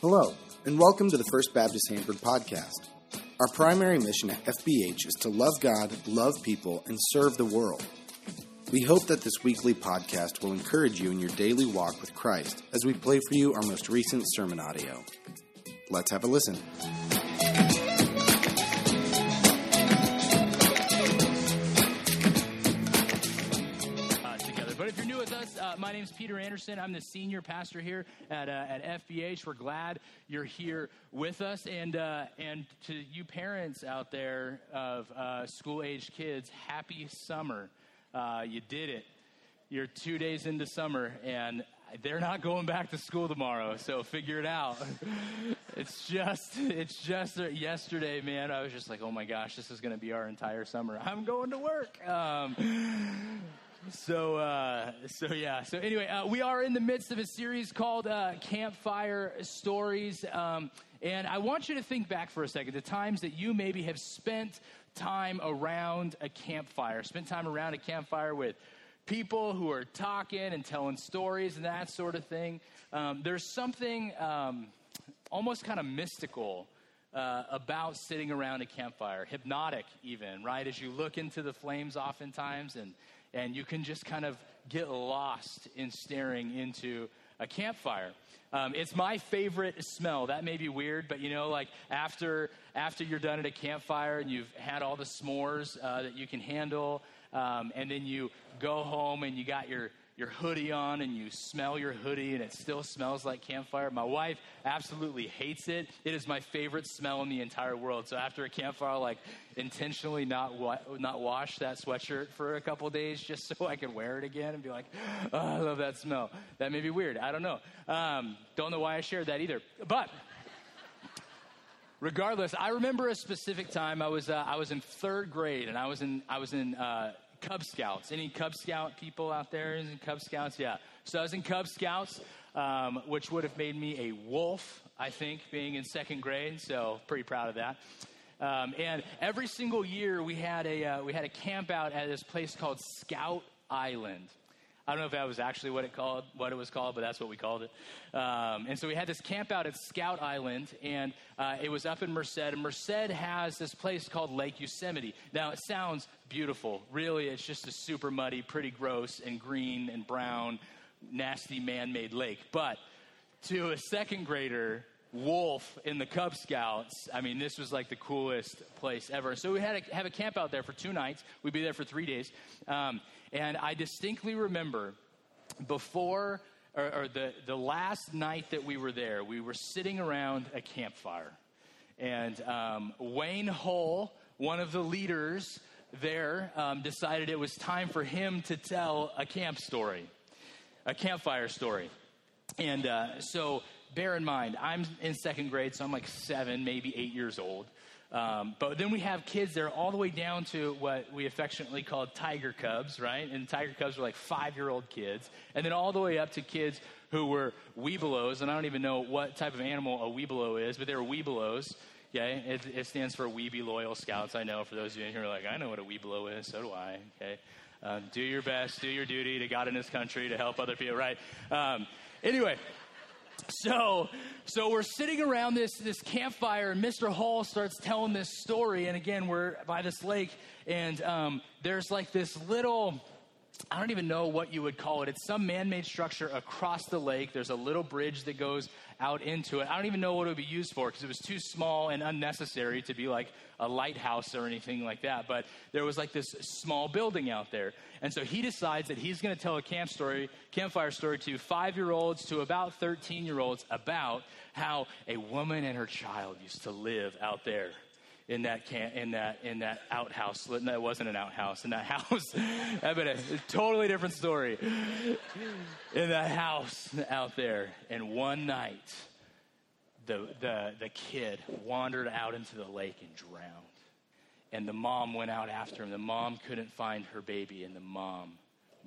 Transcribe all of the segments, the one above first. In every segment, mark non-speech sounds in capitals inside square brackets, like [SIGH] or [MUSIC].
Hello, and welcome to the First Baptist Hanford podcast. Our primary mission at FBH is to love God, love people, and serve the world. We hope that this weekly podcast will encourage you in your daily walk with Christ as we play for you our most recent sermon audio. Let's have a listen. Peter Anderson. I'm the senior pastor here at, uh, at FBH. We're glad you're here with us. And, uh, and to you parents out there of uh, school aged kids, happy summer. Uh, you did it. You're two days into summer, and they're not going back to school tomorrow, so figure it out. [LAUGHS] it's just, it's just yesterday, man. I was just like, oh my gosh, this is going to be our entire summer. I'm going to work. Um, so, uh, so yeah. So anyway, uh, we are in the midst of a series called uh, Campfire Stories, um, and I want you to think back for a second the times that you maybe have spent time around a campfire, spent time around a campfire with people who are talking and telling stories and that sort of thing. Um, there's something um, almost kind of mystical uh, about sitting around a campfire, hypnotic even, right? As you look into the flames, oftentimes, and and you can just kind of get lost in staring into a campfire. Um, it's my favorite smell. That may be weird, but you know, like after after you're done at a campfire and you've had all the s'mores uh, that you can handle, um, and then you go home and you got your your hoodie on and you smell your hoodie and it still smells like campfire. My wife absolutely hates it. It is my favorite smell in the entire world. So after a campfire, I'll like intentionally not wa- not wash that sweatshirt for a couple days just so I can wear it again and be like, oh, I love that smell. That may be weird. I don't know. Um, don't know why I shared that either. But regardless, I remember a specific time. I was uh, I was in third grade, and I was in I was in uh, Cub Scouts. Any Cub Scout people out there in Cub Scouts? Yeah. So I was in Cub Scouts, um, which would have made me a wolf, I think, being in second grade. So pretty proud of that. Um, and every single year we had a uh, we had a camp out at this place called Scout Island. I don't know if that was actually what it called, what it was called, but that's what we called it. Um, and so we had this camp out at Scout Island, and uh, it was up in Merced. And Merced has this place called Lake Yosemite. Now it sounds beautiful. Really, it's just a super muddy, pretty gross, and green and brown, nasty man-made lake. But to a second grader, wolf in the Cub Scouts. I mean, this was like the coolest place ever. So we had to have a camp out there for two nights. We'd be there for three days. Um, and I distinctly remember before, or, or, the, the last night that we were there, we were sitting around a campfire. And um, Wayne Hull, one of the leaders there, um, decided it was time for him to tell a camp story, a campfire story. And uh, so bear in mind, I'm in second grade, so I'm like seven, maybe eight years old. Um, but then we have kids that are all the way down to what we affectionately call tiger cubs, right? And tiger cubs are like five year old kids. And then all the way up to kids who were webelos. And I don't even know what type of animal a webelo is, but they were webelos. Okay, it, it stands for We'll Be Loyal Scouts. I know for those of you in here, are like, I know what a webelo is. So do I. Okay, um, do your best, do your duty to God in this country to help other people, right? Um, anyway, so so we're sitting around this this campfire and mr hall starts telling this story. And again we're by this lake and um, there's like this little i don't even know what you would call it. It's some man-made structure across the lake. There's a little bridge that goes out into it. I don't even know what it would be used for because it was too small and unnecessary to be like a lighthouse or anything like that. But there was like this small building out there. And so he decides that he's going to tell a camp story, campfire story to five year olds to about 13 year olds about how a woman and her child used to live out there in that camp, in that in that outhouse. That wasn't an outhouse. In that [LAUGHS] house, a totally different story. In that house out there, and one night, the the the kid wandered out into the lake and drowned and the mom went out after him. The mom couldn't find her baby, and the mom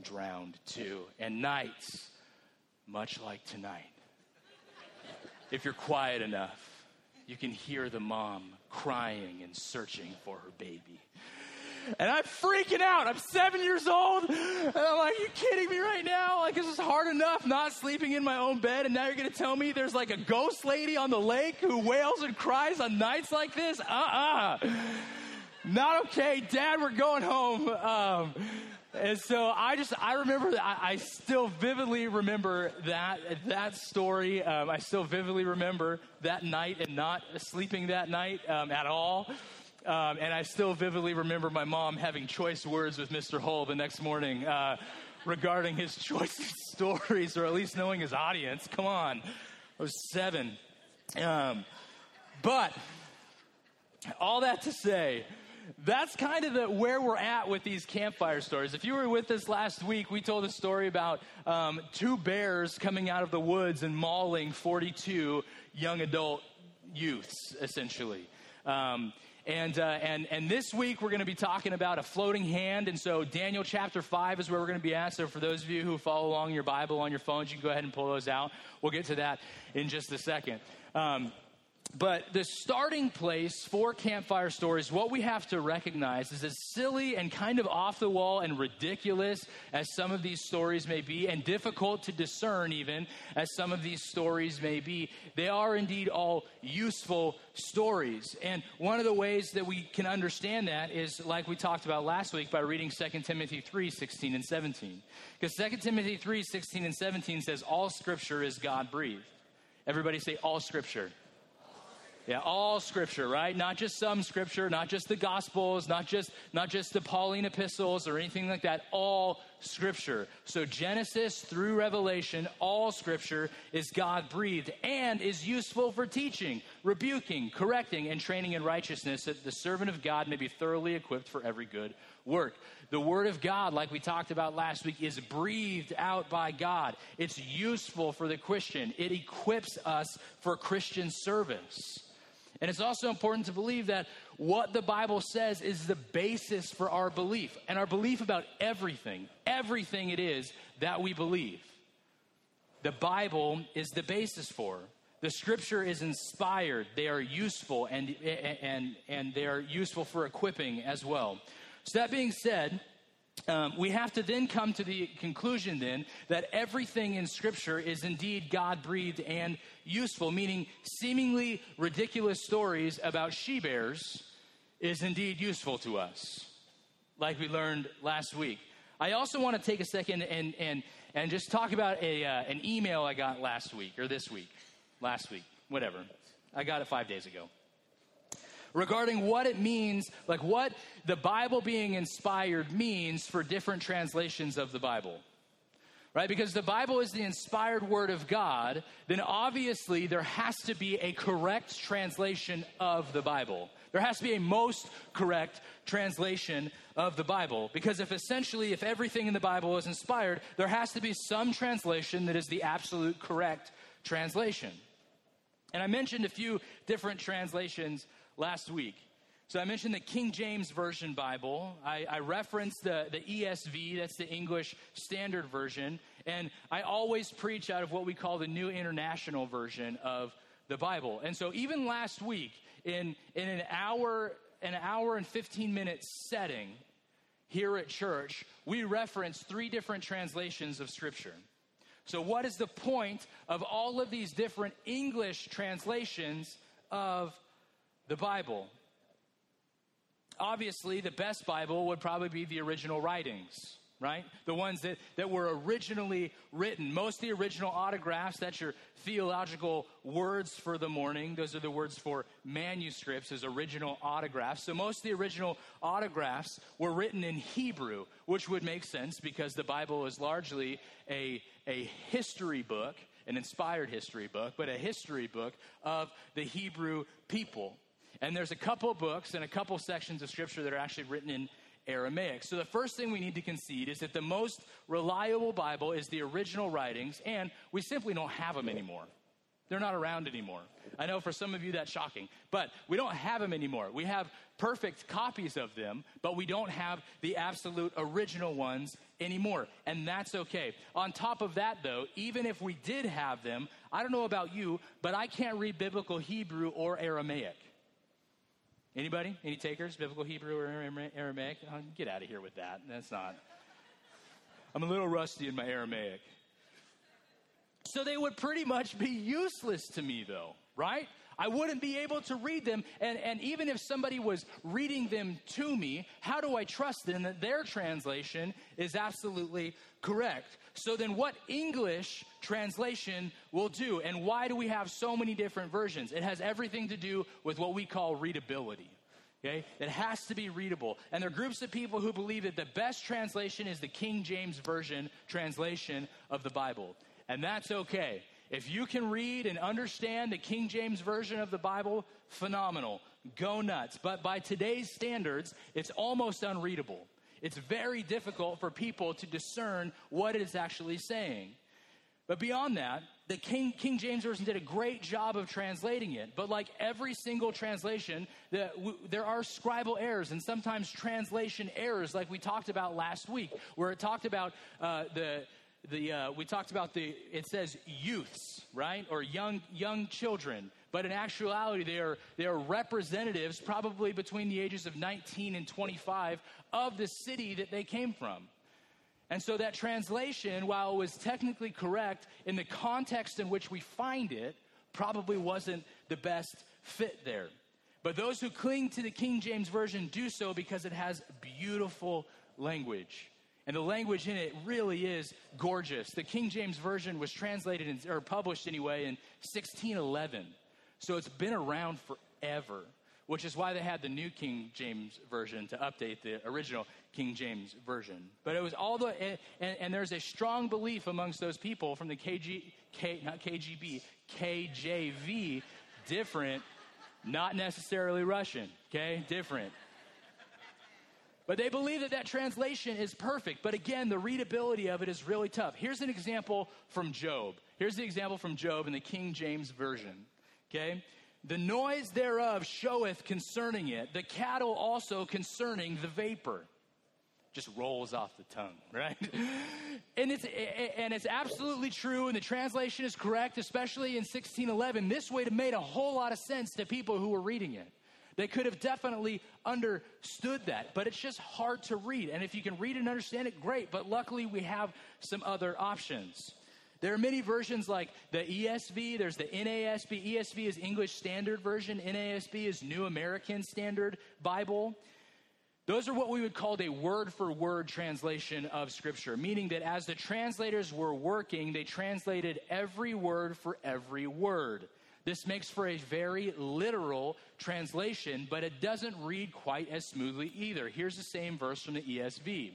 drowned too. And nights, much like tonight, if you're quiet enough, you can hear the mom crying and searching for her baby. And I'm freaking out. I'm seven years old. And I'm like, you kidding me right now? Like, this is hard enough not sleeping in my own bed. And now you're going to tell me there's like a ghost lady on the lake who wails and cries on nights like this? Uh uh Not okay. Dad, we're going home. Um, and so I just, I remember, I, I still vividly remember that, that story. Um, I still vividly remember that night and not sleeping that night um, at all. Um, and I still vividly remember my mom having choice words with Mr. Hull the next morning uh, regarding his [LAUGHS] choice stories, or at least knowing his audience. Come on, I was seven. Um, but all that to say, that's kind of the, where we're at with these campfire stories. If you were with us last week, we told a story about um, two bears coming out of the woods and mauling 42 young adult youths, essentially. Um, and, uh, and, and this week we're going to be talking about a floating hand. And so Daniel chapter 5 is where we're going to be at. So for those of you who follow along your Bible on your phones, you can go ahead and pull those out. We'll get to that in just a second. Um, but the starting place for campfire stories, what we have to recognize is as silly and kind of off the wall and ridiculous as some of these stories may be, and difficult to discern even as some of these stories may be, they are indeed all useful stories. And one of the ways that we can understand that is like we talked about last week by reading 2 Timothy 3 16 and 17. Because 2 Timothy 3 16 and 17 says, All scripture is God breathed. Everybody say, All scripture. Yeah, all scripture, right? Not just some scripture, not just the gospels, not just not just the Pauline epistles or anything like that. All scripture. So Genesis through Revelation, all scripture is God breathed and is useful for teaching, rebuking, correcting, and training in righteousness that the servant of God may be thoroughly equipped for every good work. The word of God, like we talked about last week, is breathed out by God. It's useful for the Christian. It equips us for Christian service. And it's also important to believe that what the Bible says is the basis for our belief and our belief about everything, everything it is that we believe. The Bible is the basis for. The scripture is inspired. They are useful and, and, and they are useful for equipping as well. So, that being said, um, we have to then come to the conclusion then that everything in Scripture is indeed God breathed and useful, meaning seemingly ridiculous stories about she bears is indeed useful to us, like we learned last week. I also want to take a second and, and, and just talk about a, uh, an email I got last week, or this week, last week, whatever. I got it five days ago regarding what it means, like what the Bible being inspired means for different translations of the Bible. Right? Because the Bible is the inspired word of God, then obviously there has to be a correct translation of the Bible. There has to be a most correct translation of the Bible. Because if essentially, if everything in the Bible is inspired, there has to be some translation that is the absolute correct translation. And I mentioned a few different translations last week. So I mentioned the King James Version Bible. I, I, referenced the, the ESV, that's the English Standard Version. And I always preach out of what we call the New International Version of the Bible. And so even last week, in, in an hour, an hour and 15 minute setting here at church, we referenced three different translations of Scripture. So, what is the point of all of these different English translations of the Bible. Obviously, the best Bible would probably be the original writings, right? The ones that, that were originally written. Most of the original autographs, that's your theological words for the morning. Those are the words for manuscripts as original autographs. So most of the original autographs were written in Hebrew, which would make sense because the Bible is largely a, a history book, an inspired history book, but a history book of the Hebrew people. And there's a couple books and a couple sections of scripture that are actually written in Aramaic. So the first thing we need to concede is that the most reliable Bible is the original writings, and we simply don't have them anymore. They're not around anymore. I know for some of you that's shocking, but we don't have them anymore. We have perfect copies of them, but we don't have the absolute original ones anymore. And that's okay. On top of that, though, even if we did have them, I don't know about you, but I can't read biblical Hebrew or Aramaic. Anybody? Any takers? Biblical Hebrew or Aramaic? Oh, get out of here with that. That's not. I'm a little rusty in my Aramaic. So they would pretty much be useless to me, though, right? I wouldn't be able to read them. And, and even if somebody was reading them to me, how do I trust them that their translation is absolutely correct? So then, what English translation will do? And why do we have so many different versions? It has everything to do with what we call readability. Okay? It has to be readable. And there are groups of people who believe that the best translation is the King James Version translation of the Bible. And that's okay. If you can read and understand the King James Version of the Bible, phenomenal. Go nuts. But by today's standards, it's almost unreadable. It's very difficult for people to discern what it is actually saying. But beyond that, the King, King James Version did a great job of translating it. But like every single translation, the, w- there are scribal errors and sometimes translation errors, like we talked about last week, where it talked about uh, the the uh, we talked about the it says youths right? Or young young children. But in actuality they are they are representatives probably between the ages of 19 and 25 of the city that they came from. And so that translation while it was technically correct in the context in which we find it probably wasn't the best fit there. But those who cling to the king james version do so because it has beautiful language and the language in it really is gorgeous. The King James Version was translated in, or published anyway in 1611. So it's been around forever, which is why they had the new King James Version to update the original King James Version. But it was all the, and, and there's a strong belief amongst those people from the KG, K, not KGB, KJV, different, not necessarily Russian, okay? Different. But they believe that that translation is perfect. But again, the readability of it is really tough. Here's an example from Job. Here's the example from Job in the King James Version. Okay? The noise thereof showeth concerning it, the cattle also concerning the vapor. Just rolls off the tongue, [LAUGHS] right? and it's and it's absolutely true, and the translation is correct, especially in 1611. This would have made a whole lot of sense to people who were reading it. They could have definitely understood that, but it's just hard to read. And if you can read and understand it, great. But luckily, we have some other options. There are many versions like the ESV, there's the NASB. ESV is English Standard Version, NASB is New American Standard Bible. Those are what we would call a word for word translation of Scripture, meaning that as the translators were working, they translated every word for every word. This makes for a very literal translation, but it doesn't read quite as smoothly either. Here's the same verse from the ESV.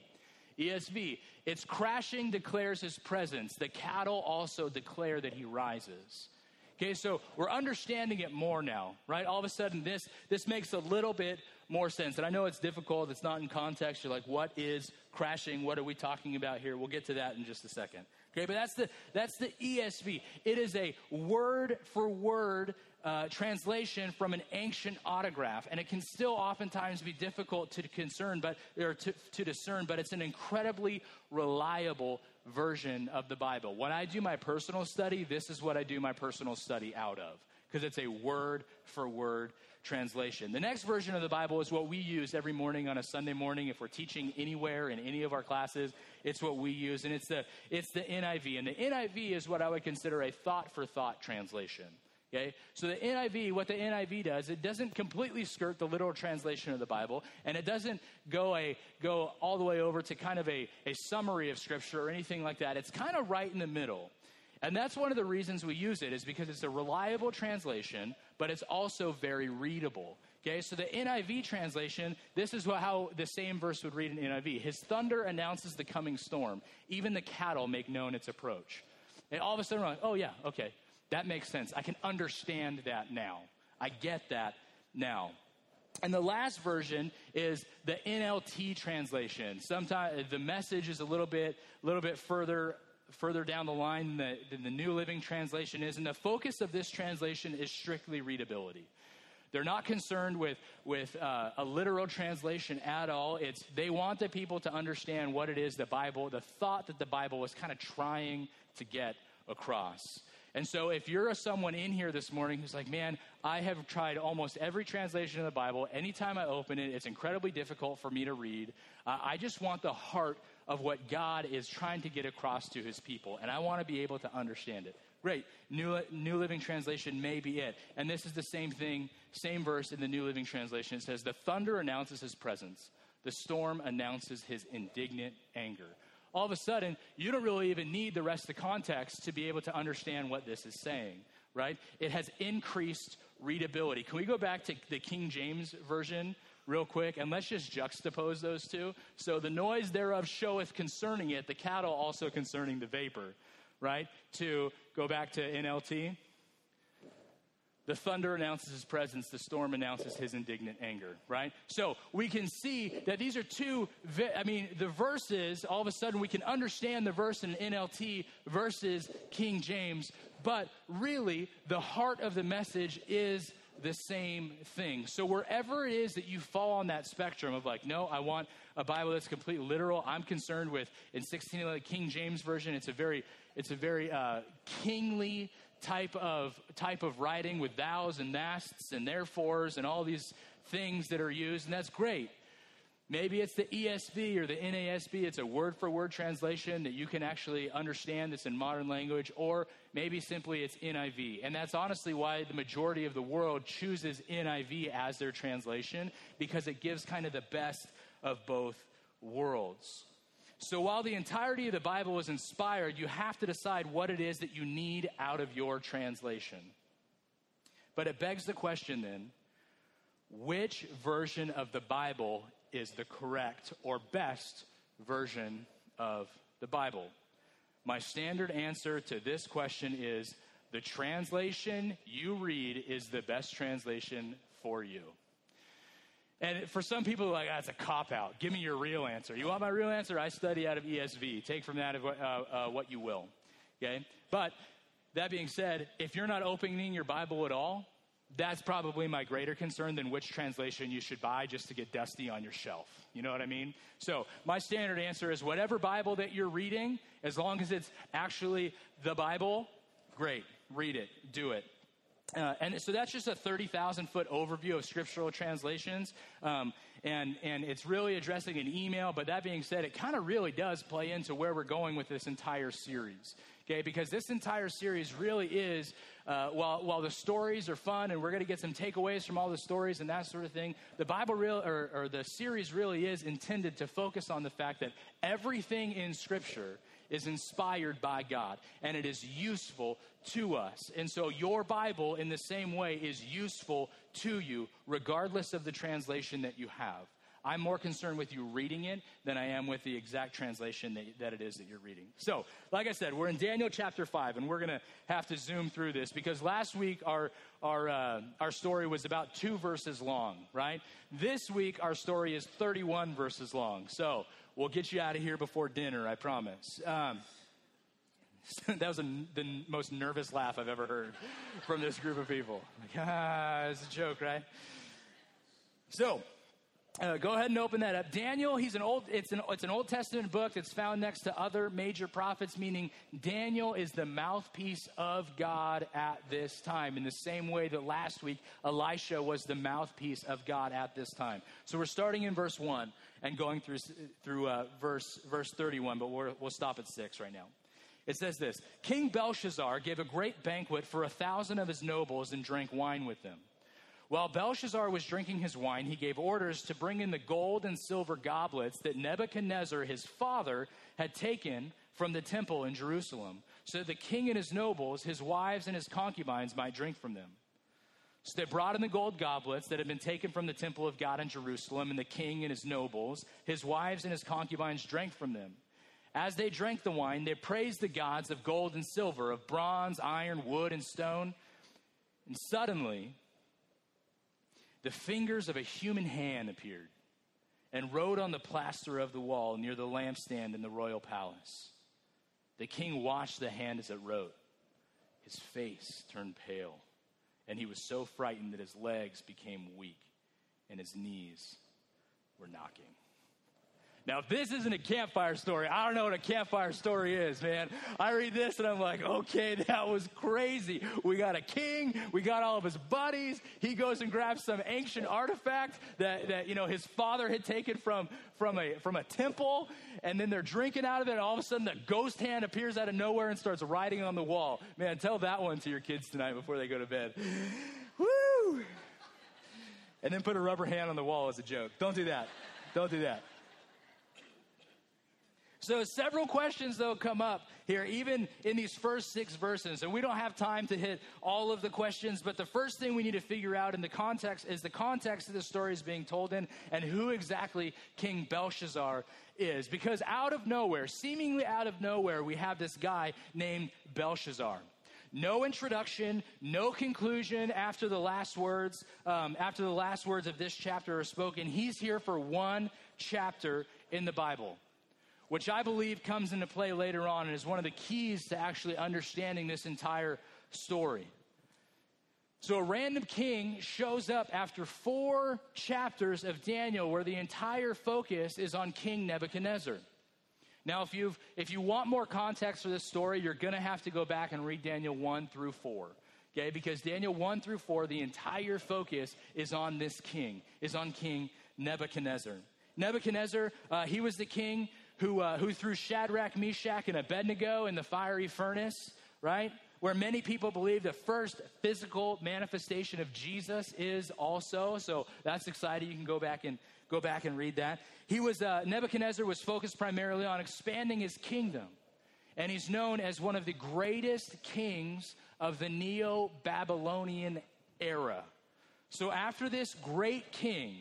ESV, its crashing declares his presence. The cattle also declare that he rises. Okay, so we're understanding it more now, right? All of a sudden, this, this makes a little bit more sense. And I know it's difficult, it's not in context. You're like, what is crashing? What are we talking about here? We'll get to that in just a second. Okay, but that's the that's the ESV. It is a word for word uh, translation from an ancient autograph, and it can still oftentimes be difficult to concern, but or to, to discern. But it's an incredibly reliable version of the Bible. When I do my personal study, this is what I do my personal study out of because it's a word for word translation. The next version of the Bible is what we use every morning on a Sunday morning if we're teaching anywhere in any of our classes. It's what we use, and it's the, it's the NIV. And the NIV is what I would consider a thought for thought translation. Okay? So the NIV, what the NIV does, it doesn't completely skirt the literal translation of the Bible, and it doesn't go a go all the way over to kind of a, a summary of scripture or anything like that. It's kind of right in the middle. And that's one of the reasons we use it is because it's a reliable translation, but it's also very readable. Okay, so the NIV translation, this is how the same verse would read in NIV. His thunder announces the coming storm. Even the cattle make known its approach. And all of a sudden, we're like, oh, yeah, okay, that makes sense. I can understand that now. I get that now. And the last version is the NLT translation. Sometimes the message is a little bit, little bit further further down the line than the, the New Living Translation is. And the focus of this translation is strictly readability. They're not concerned with, with uh, a literal translation at all. It's, they want the people to understand what it is the Bible, the thought that the Bible was kind of trying to get across. And so, if you're a, someone in here this morning who's like, man, I have tried almost every translation of the Bible. Anytime I open it, it's incredibly difficult for me to read. Uh, I just want the heart of what God is trying to get across to his people, and I want to be able to understand it. Great. New, New Living Translation may be it. And this is the same thing, same verse in the New Living Translation. It says, The thunder announces his presence, the storm announces his indignant anger all of a sudden, you don't really even need the rest of the context to be able to understand what this is saying, right? It has increased readability. Can we go back to the King James Version real quick and let's just juxtapose those two? So, the noise thereof showeth concerning it, the cattle also concerning the vapor, right? To go back to NLT. The thunder announces his presence, the storm announces his indignant anger, right? So we can see that these are two, I mean, the verses, all of a sudden we can understand the verse in NLT versus King James, but really the heart of the message is the same thing. So wherever it is that you fall on that spectrum of like, no, I want a Bible that's completely literal. I'm concerned with in 16 King James version. It's a very, it's a very uh, kingly type of type of writing with thous and thats and therefores and all these things that are used, and that's great. Maybe it's the ESV or the NASB. It's a word for word translation that you can actually understand that's in modern language, or maybe simply it's NIV. And that's honestly why the majority of the world chooses NIV as their translation, because it gives kind of the best of both worlds. So while the entirety of the Bible is inspired, you have to decide what it is that you need out of your translation. But it begs the question then which version of the Bible is the correct or best version of the Bible? My standard answer to this question is the translation you read is the best translation for you. And for some people, like, that's a cop out. Give me your real answer. You want my real answer? I study out of ESV. Take from that uh, uh, what you will. Okay? But that being said, if you're not opening your Bible at all, that's probably my greater concern than which translation you should buy just to get dusty on your shelf. You know what I mean? So, my standard answer is whatever Bible that you're reading, as long as it's actually the Bible, great. Read it, do it. Uh, and so that's just a 30,000 foot overview of scriptural translations. Um, and, and it's really addressing an email. But that being said, it kind of really does play into where we're going with this entire series. Okay, because this entire series really is, uh, while, while the stories are fun and we're going to get some takeaways from all the stories and that sort of thing, the Bible real, or, or the series really is intended to focus on the fact that everything in Scripture is inspired by God and it is useful to us. And so your Bible, in the same way, is useful to you, regardless of the translation that you have. I'm more concerned with you reading it than I am with the exact translation that, that it is that you're reading. So, like I said, we're in Daniel chapter 5, and we're going to have to zoom through this because last week our, our, uh, our story was about two verses long, right? This week our story is 31 verses long. So, we'll get you out of here before dinner, I promise. Um, [LAUGHS] that was a, the most nervous laugh I've ever heard from this group of people. Like, [LAUGHS] ah, it's a joke, right? So, uh, go ahead and open that up. Daniel, he's an old, it's an, it's an Old Testament book that's found next to other major prophets, meaning Daniel is the mouthpiece of God at this time, in the same way that last week Elisha was the mouthpiece of God at this time. So we're starting in verse 1 and going through, through uh, verse, verse 31, but we will stop at 6 right now. It says this King Belshazzar gave a great banquet for a thousand of his nobles and drank wine with them. While Belshazzar was drinking his wine, he gave orders to bring in the gold and silver goblets that Nebuchadnezzar, his father, had taken from the temple in Jerusalem, so that the king and his nobles, his wives, and his concubines might drink from them. So they brought in the gold goblets that had been taken from the temple of God in Jerusalem, and the king and his nobles, his wives, and his concubines drank from them. As they drank the wine, they praised the gods of gold and silver, of bronze, iron, wood, and stone. And suddenly, the fingers of a human hand appeared and wrote on the plaster of the wall near the lampstand in the royal palace. The king watched the hand as it wrote. His face turned pale, and he was so frightened that his legs became weak and his knees were knocking. Now, if this isn't a campfire story, I don't know what a campfire story is, man. I read this and I'm like, okay, that was crazy. We got a king, we got all of his buddies. He goes and grabs some ancient artifact that, that you know his father had taken from, from a from a temple, and then they're drinking out of it, and all of a sudden the ghost hand appears out of nowhere and starts writing on the wall. Man, tell that one to your kids tonight before they go to bed. Woo! And then put a rubber hand on the wall as a joke. Don't do that. Don't do that. So, several questions, though, come up here, even in these first six verses. And we don't have time to hit all of the questions, but the first thing we need to figure out in the context is the context of the story is being told in and who exactly King Belshazzar is. Because out of nowhere, seemingly out of nowhere, we have this guy named Belshazzar. No introduction, no conclusion after the last words. Um, after the last words of this chapter are spoken, he's here for one chapter in the Bible which I believe comes into play later on and is one of the keys to actually understanding this entire story. So, a random king shows up after four chapters of Daniel where the entire focus is on King Nebuchadnezzar. Now, if, you've, if you want more context for this story, you're going to have to go back and read Daniel 1 through 4. Okay, because Daniel 1 through 4, the entire focus is on this king, is on King Nebuchadnezzar. Nebuchadnezzar, uh, he was the king who, uh, who threw Shadrach, Meshach, and Abednego in the fiery furnace, right? Where many people believe the first physical manifestation of Jesus is also. So that's exciting. You can go back and go back and read that. He was uh, Nebuchadnezzar was focused primarily on expanding his kingdom, and he's known as one of the greatest kings of the Neo-Babylonian era. So after this great king,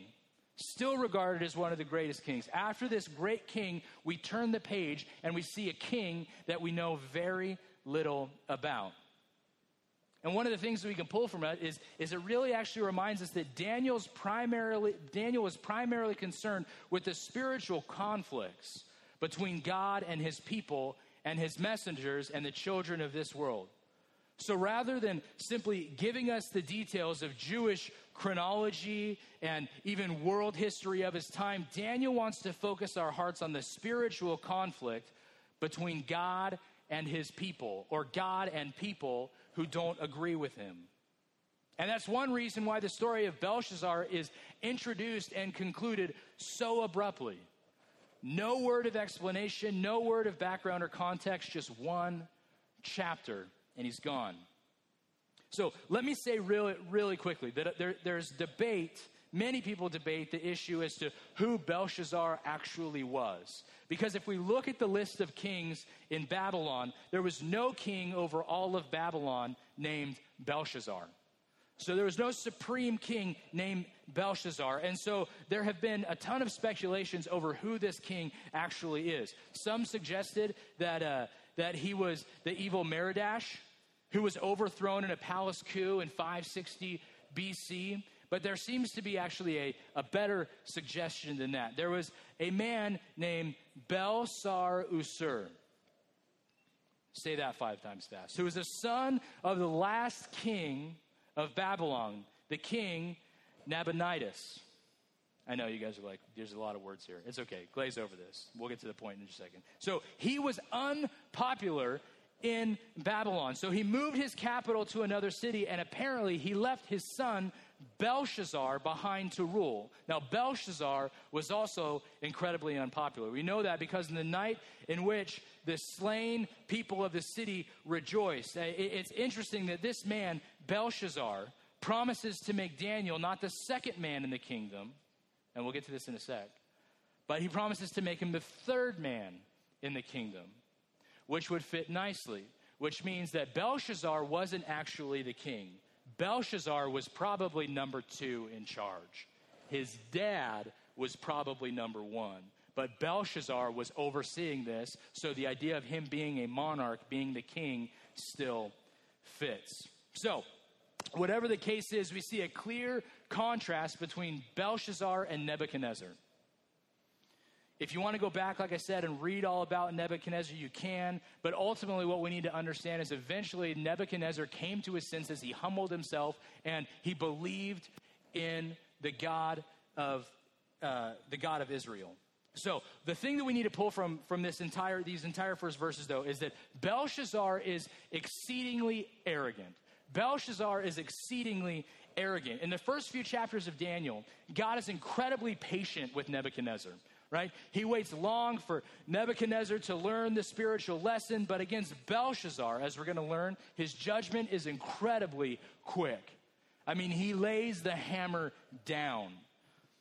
still regarded as one of the greatest kings. After this great king, we turn the page and we see a king that we know very little about. And one of the things that we can pull from it is, is it really actually reminds us that Daniel's primarily, Daniel was primarily concerned with the spiritual conflicts between God and his people and his messengers and the children of this world. So rather than simply giving us the details of Jewish chronology and even world history of his time, Daniel wants to focus our hearts on the spiritual conflict between God and his people, or God and people who don't agree with him. And that's one reason why the story of Belshazzar is introduced and concluded so abruptly. No word of explanation, no word of background or context, just one chapter, and he's gone. So let me say really, really quickly that there, there's debate. Many people debate the issue as to who Belshazzar actually was. Because if we look at the list of kings in Babylon, there was no king over all of Babylon named Belshazzar. So there was no supreme king named Belshazzar. And so there have been a ton of speculations over who this king actually is. Some suggested that, uh, that he was the evil Merodach, who was overthrown in a palace coup in 560 BC. But there seems to be actually a, a better suggestion than that. There was a man named Belsar Usur. Say that five times fast. Who was the son of the last king of Babylon, the king Nabonidus. I know you guys are like, there's a lot of words here. It's okay. Glaze over this. We'll get to the point in just a second. So he was unpopular in Babylon. So he moved his capital to another city, and apparently he left his son Belshazzar behind to rule. Now, Belshazzar was also incredibly unpopular. We know that because in the night in which the slain people of the city rejoiced, uh, it's interesting that this man, Belshazzar, promises to make Daniel not the second man in the kingdom, and we'll get to this in a sec, but he promises to make him the third man in the kingdom which would fit nicely, which means that Belshazzar wasn't actually the king. Belshazzar was probably number two in charge. His dad was probably number one. But Belshazzar was overseeing this, so the idea of him being a monarch, being the king, still fits. So, whatever the case is, we see a clear contrast between Belshazzar and Nebuchadnezzar. If you want to go back, like I said, and read all about Nebuchadnezzar, you can. But ultimately, what we need to understand is eventually Nebuchadnezzar came to his senses. He humbled himself and he believed in the God of, uh, the God of Israel. So the thing that we need to pull from from this entire these entire first verses though is that Belshazzar is exceedingly arrogant. Belshazzar is exceedingly arrogant. In the first few chapters of Daniel, God is incredibly patient with Nebuchadnezzar, right? He waits long for Nebuchadnezzar to learn the spiritual lesson, but against Belshazzar, as we're going to learn, his judgment is incredibly quick. I mean, he lays the hammer down.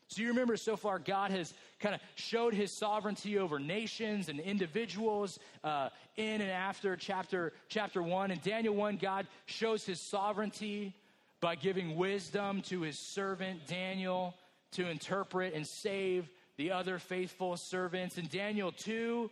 So you remember so far, God has kind of showed his sovereignty over nations and individuals uh, in and after chapter, chapter 1. In Daniel 1, God shows his sovereignty by giving wisdom to his servant Daniel to interpret and save the other faithful servants. In Daniel 2,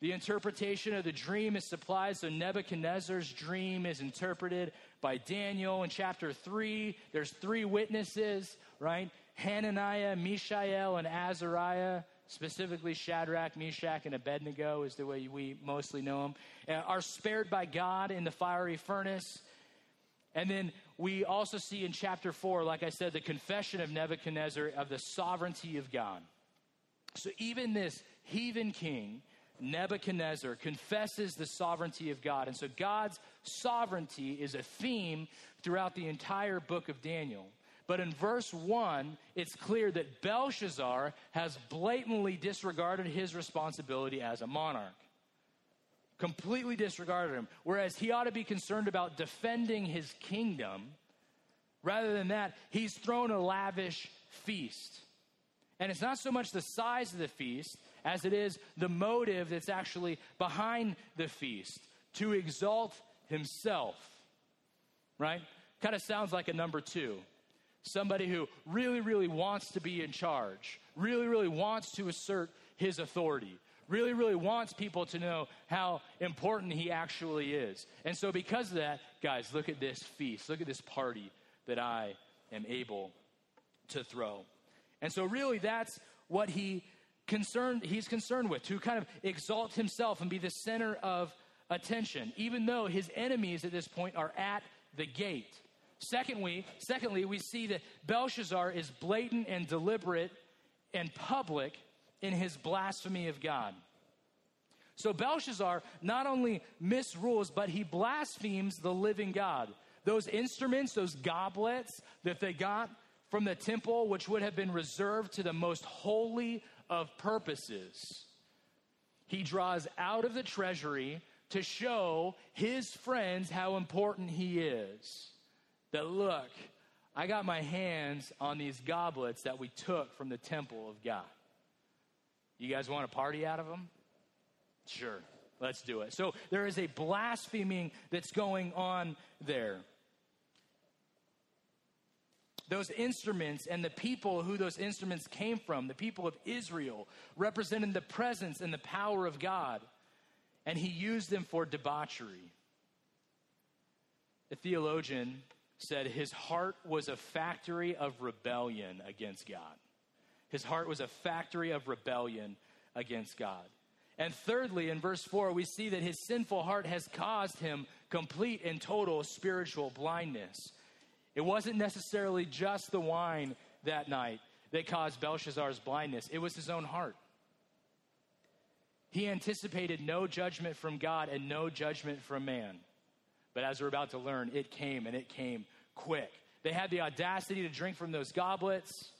the interpretation of the dream is supplied, so Nebuchadnezzar's dream is interpreted by Daniel. In chapter 3, there's three witnesses, right? Hananiah, Mishael, and Azariah, specifically Shadrach, Meshach, and Abednego is the way we mostly know them, are spared by God in the fiery furnace. And then we also see in chapter 4, like I said, the confession of Nebuchadnezzar of the sovereignty of God. So even this heathen king, Nebuchadnezzar, confesses the sovereignty of God. And so God's sovereignty is a theme throughout the entire book of Daniel. But in verse 1, it's clear that Belshazzar has blatantly disregarded his responsibility as a monarch. Completely disregarded him. Whereas he ought to be concerned about defending his kingdom. Rather than that, he's thrown a lavish feast. And it's not so much the size of the feast as it is the motive that's actually behind the feast to exalt himself. Right? Kind of sounds like a number two somebody who really, really wants to be in charge, really, really wants to assert his authority, really, really wants people to know how important he actually is. And so, because of that, guys, look at this feast, look at this party that I am able to throw. And so, really, that's what he concerned he's concerned with to kind of exalt himself and be the center of attention even though his enemies at this point are at the gate Secondly, secondly, we see that Belshazzar is blatant and deliberate and public in his blasphemy of God. So Belshazzar not only misrules, but he blasphemes the living God. Those instruments, those goblets that they got from the temple, which would have been reserved to the most holy of purposes, he draws out of the treasury to show his friends how important he is that look, I got my hands on these goblets that we took from the temple of God. You guys want a party out of them? Sure, let's do it. So there is a blaspheming that's going on there. Those instruments and the people who those instruments came from, the people of Israel, represented the presence and the power of God, and he used them for debauchery. The theologian said his heart was a factory of rebellion against God. His heart was a factory of rebellion against God. And thirdly, in verse 4, we see that his sinful heart has caused him complete and total spiritual blindness. It wasn't necessarily just the wine that night that caused Belshazzar's blindness, it was his own heart. He anticipated no judgment from God and no judgment from man. But as we're about to learn, it came and it came quick. They had the audacity to drink from those goblets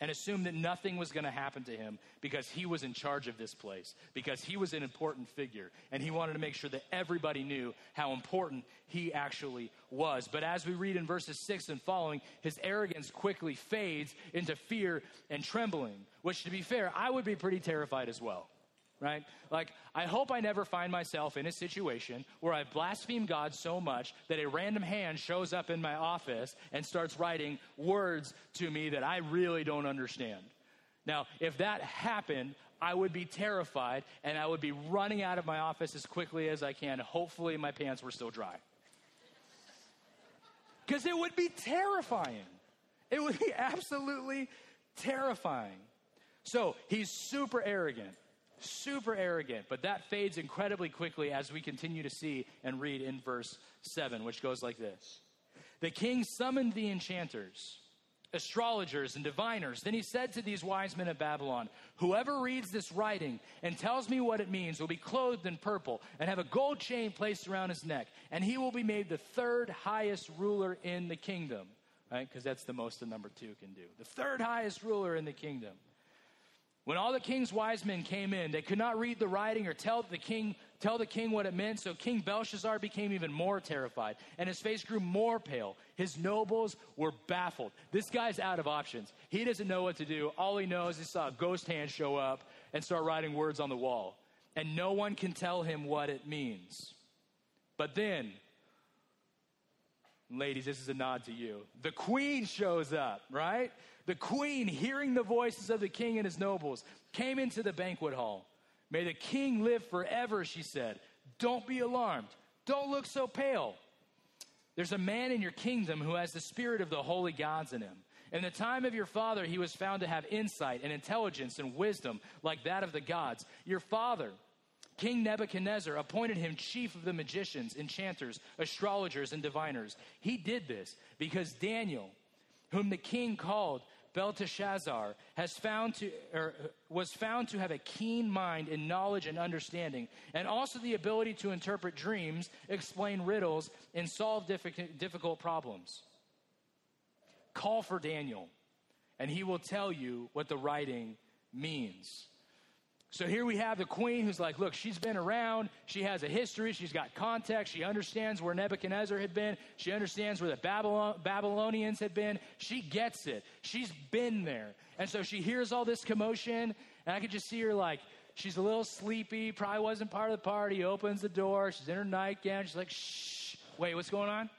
and assume that nothing was going to happen to him because he was in charge of this place, because he was an important figure, and he wanted to make sure that everybody knew how important he actually was. But as we read in verses 6 and following, his arrogance quickly fades into fear and trembling, which, to be fair, I would be pretty terrified as well right? Like, I hope I never find myself in a situation where I blaspheme God so much that a random hand shows up in my office and starts writing words to me that I really don't understand. Now, if that happened, I would be terrified and I would be running out of my office as quickly as I can. Hopefully, my pants were still dry. Because it would be terrifying. It would be [LAUGHS] absolutely terrifying. So he's super arrogant super arrogant, but that fades incredibly quickly as we continue to see and read in verse 7, which goes like this The king summoned the enchanters, astrologers and diviners. Then he said to these wise men of Babylon, Whoever reads this writing and tells me what it means will be clothed in purple and have a gold chain placed around his neck, and he will be made the third highest ruler in the kingdom. Right? Because that's the most the number two can do. The third highest ruler in the kingdom. When all the king's wise men came in, they could not read the writing or tell the king tell the king what it meant. So King Belshazzar became even more terrified, and his face grew more pale. His nobles were baffled. This guy's out of options. He doesn't know what to do. All he knows is saw a ghost hand show up and start writing words on the wall, and no one can tell him what it means. But then, ladies, this is a nod to you. The queen shows up, right? The queen, hearing the voices of the king and his nobles, came into the banquet hall. May the king live forever, she said. Don't be alarmed. Don't look so pale. There's a man in your kingdom who has the spirit of the holy gods in him. In the time of your father, he was found to have insight and intelligence and wisdom like that of the gods. Your father, King Nebuchadnezzar, appointed him chief of the magicians, enchanters, astrologers, and diviners. He did this because Daniel, whom the king called Belteshazzar has found to, or was found to have a keen mind in knowledge and understanding, and also the ability to interpret dreams, explain riddles, and solve difficult problems. Call for Daniel, and he will tell you what the writing means. So here we have the queen who's like, look, she's been around. She has a history. She's got context. She understands where Nebuchadnezzar had been. She understands where the Babylon, Babylonians had been. She gets it. She's been there. And so she hears all this commotion, and I could just see her like, she's a little sleepy, probably wasn't part of the party, opens the door. She's in her nightgown. She's like, shh, wait, what's going on?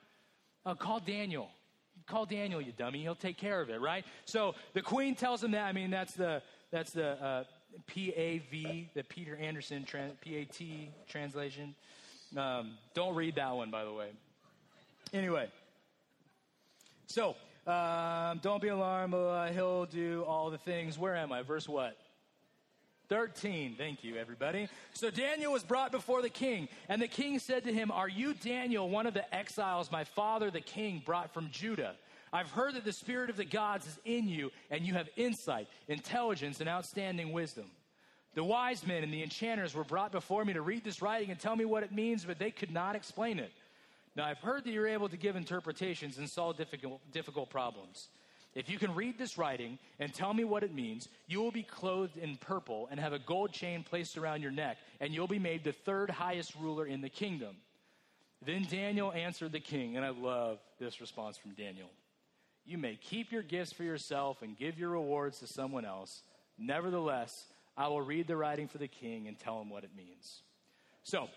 Oh, call Daniel. Call Daniel, you dummy. He'll take care of it, right? So the queen tells him that. I mean, that's the, that's the, uh, PAV, the Peter Anderson PAT translation. Um, don't read that one, by the way. Anyway, so um, don't be alarmed. Uh, he'll do all the things. Where am I? Verse what? 13. Thank you, everybody. So Daniel was brought before the king, and the king said to him, Are you Daniel, one of the exiles my father the king brought from Judah? I've heard that the Spirit of the gods is in you, and you have insight, intelligence, and outstanding wisdom. The wise men and the enchanters were brought before me to read this writing and tell me what it means, but they could not explain it. Now, I've heard that you're able to give interpretations and solve difficult, difficult problems. If you can read this writing and tell me what it means, you will be clothed in purple and have a gold chain placed around your neck, and you'll be made the third highest ruler in the kingdom. Then Daniel answered the king, and I love this response from Daniel. You may keep your gifts for yourself and give your rewards to someone else. Nevertheless, I will read the writing for the king and tell him what it means. So,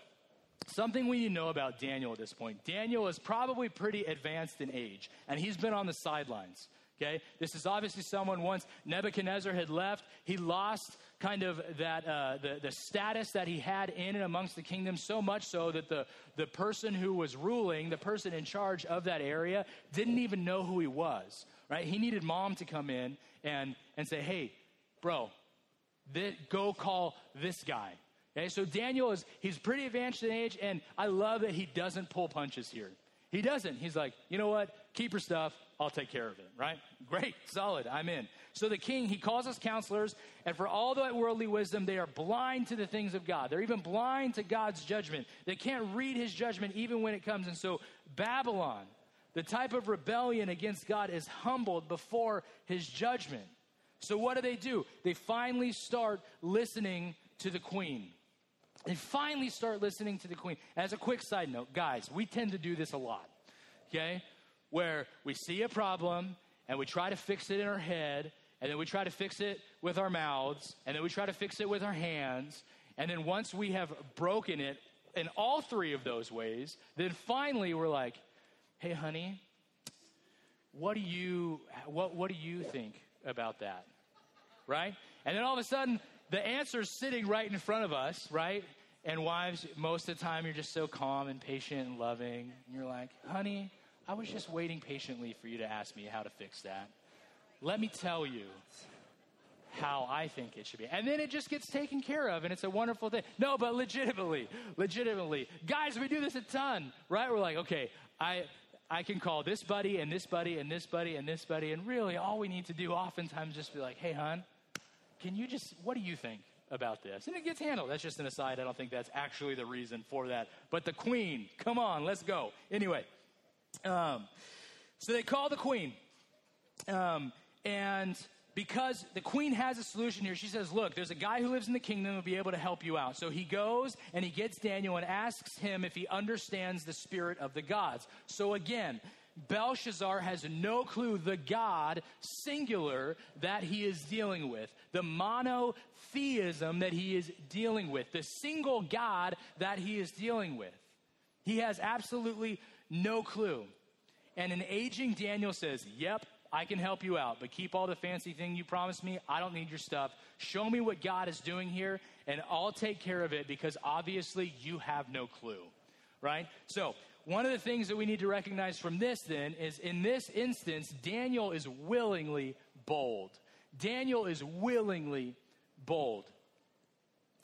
something we know about Daniel at this point Daniel is probably pretty advanced in age, and he's been on the sidelines. Okay, this is obviously someone once Nebuchadnezzar had left, he lost kind of that uh, the, the status that he had in and amongst the kingdom so much so that the, the person who was ruling the person in charge of that area didn't even know who he was right? He needed mom to come in and and say hey bro th- go call this guy. Okay so daniel is he's pretty advanced in age and i love that he doesn't pull punches here. He doesn't. He's like you know what? Keep your stuff I'll take care of it, right? Great, solid, I'm in. So the king, he calls us counselors, and for all that worldly wisdom, they are blind to the things of God. They're even blind to God's judgment. They can't read his judgment even when it comes. And so Babylon, the type of rebellion against God, is humbled before his judgment. So what do they do? They finally start listening to the queen. They finally start listening to the queen. As a quick side note, guys, we tend to do this a lot. Okay? Where we see a problem and we try to fix it in our head, and then we try to fix it with our mouths, and then we try to fix it with our hands. And then once we have broken it in all three of those ways, then finally we're like, hey, honey, what do you, what, what do you think about that? Right? And then all of a sudden, the answer's sitting right in front of us, right? And wives, most of the time, you're just so calm and patient and loving. And you're like, honey, I was just waiting patiently for you to ask me how to fix that. Let me tell you how I think it should be. And then it just gets taken care of and it's a wonderful thing. No, but legitimately, legitimately. Guys, we do this a ton, right? We're like, okay, I I can call this buddy and this buddy and this buddy and this buddy, and really all we need to do oftentimes just be like, hey, hon, can you just, what do you think about this? And it gets handled. That's just an aside. I don't think that's actually the reason for that. But the queen, come on, let's go. Anyway, um, so they call the queen. Um, and because the queen has a solution here, she says, Look, there's a guy who lives in the kingdom who'll be able to help you out. So he goes and he gets Daniel and asks him if he understands the spirit of the gods. So again, Belshazzar has no clue the God, singular, that he is dealing with, the monotheism that he is dealing with, the single God that he is dealing with. He has absolutely no clue. And an aging Daniel says, Yep, I can help you out, but keep all the fancy thing you promised me. I don't need your stuff. Show me what God is doing here, and I'll take care of it because obviously you have no clue, right? So, one of the things that we need to recognize from this then is in this instance, Daniel is willingly bold. Daniel is willingly bold.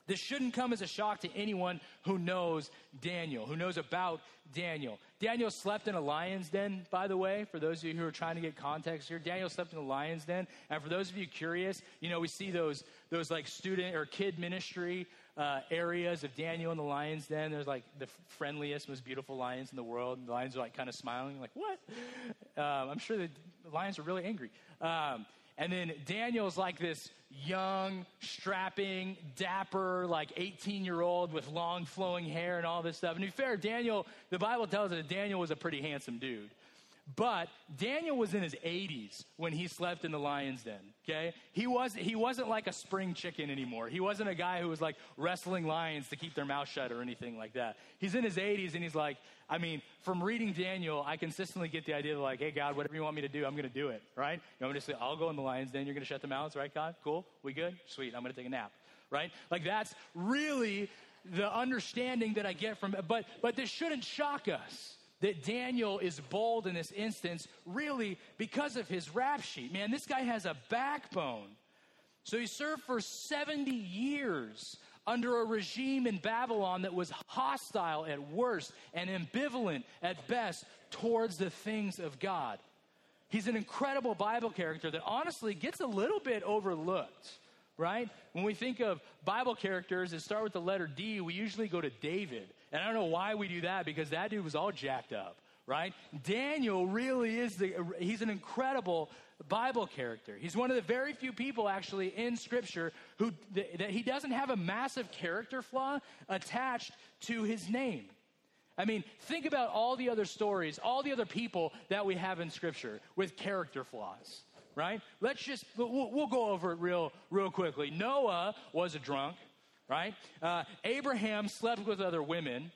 This shouldn't come as a shock to anyone who knows Daniel, who knows about Daniel. Daniel slept in a lion's den, by the way, for those of you who are trying to get context here. Daniel slept in a lion's den. And for those of you curious, you know, we see those, those like student or kid ministry uh, areas of Daniel in the lion's den. There's like the friendliest, most beautiful lions in the world. And the lions are like kind of smiling, like, what? Um, I'm sure the lions are really angry. Um, and then Daniel's like this young, strapping, dapper, like 18 year old with long flowing hair and all this stuff. And to be fair, Daniel, the Bible tells us that Daniel was a pretty handsome dude. But Daniel was in his 80s when he slept in the lion's den, okay? He, was, he wasn't like a spring chicken anymore. He wasn't a guy who was like wrestling lions to keep their mouth shut or anything like that. He's in his 80s and he's like, I mean, from reading Daniel, I consistently get the idea of like, hey, God, whatever you want me to do, I'm going to do it, right? You want me to say, I'll go in the lion's den, you're going to shut the mouths, right, God? Cool? We good? Sweet, I'm going to take a nap, right? Like that's really the understanding that I get from, but, but this shouldn't shock us that Daniel is bold in this instance, really because of his rap sheet. Man, this guy has a backbone. So he served for 70 years under a regime in Babylon that was hostile at worst and ambivalent at best towards the things of God. He's an incredible Bible character that honestly gets a little bit overlooked, right? When we think of Bible characters that start with the letter D, we usually go to David. And I don't know why we do that because that dude was all jacked up, right? Daniel really is the, he's an incredible Bible character. He's one of the very few people actually in Scripture who, that he doesn't have a massive character flaw attached to his name. I mean, think about all the other stories, all the other people that we have in Scripture with character flaws, right? Let's just, we'll, we'll go over it real, real quickly. Noah was a drunk right? Uh, Abraham slept with other women.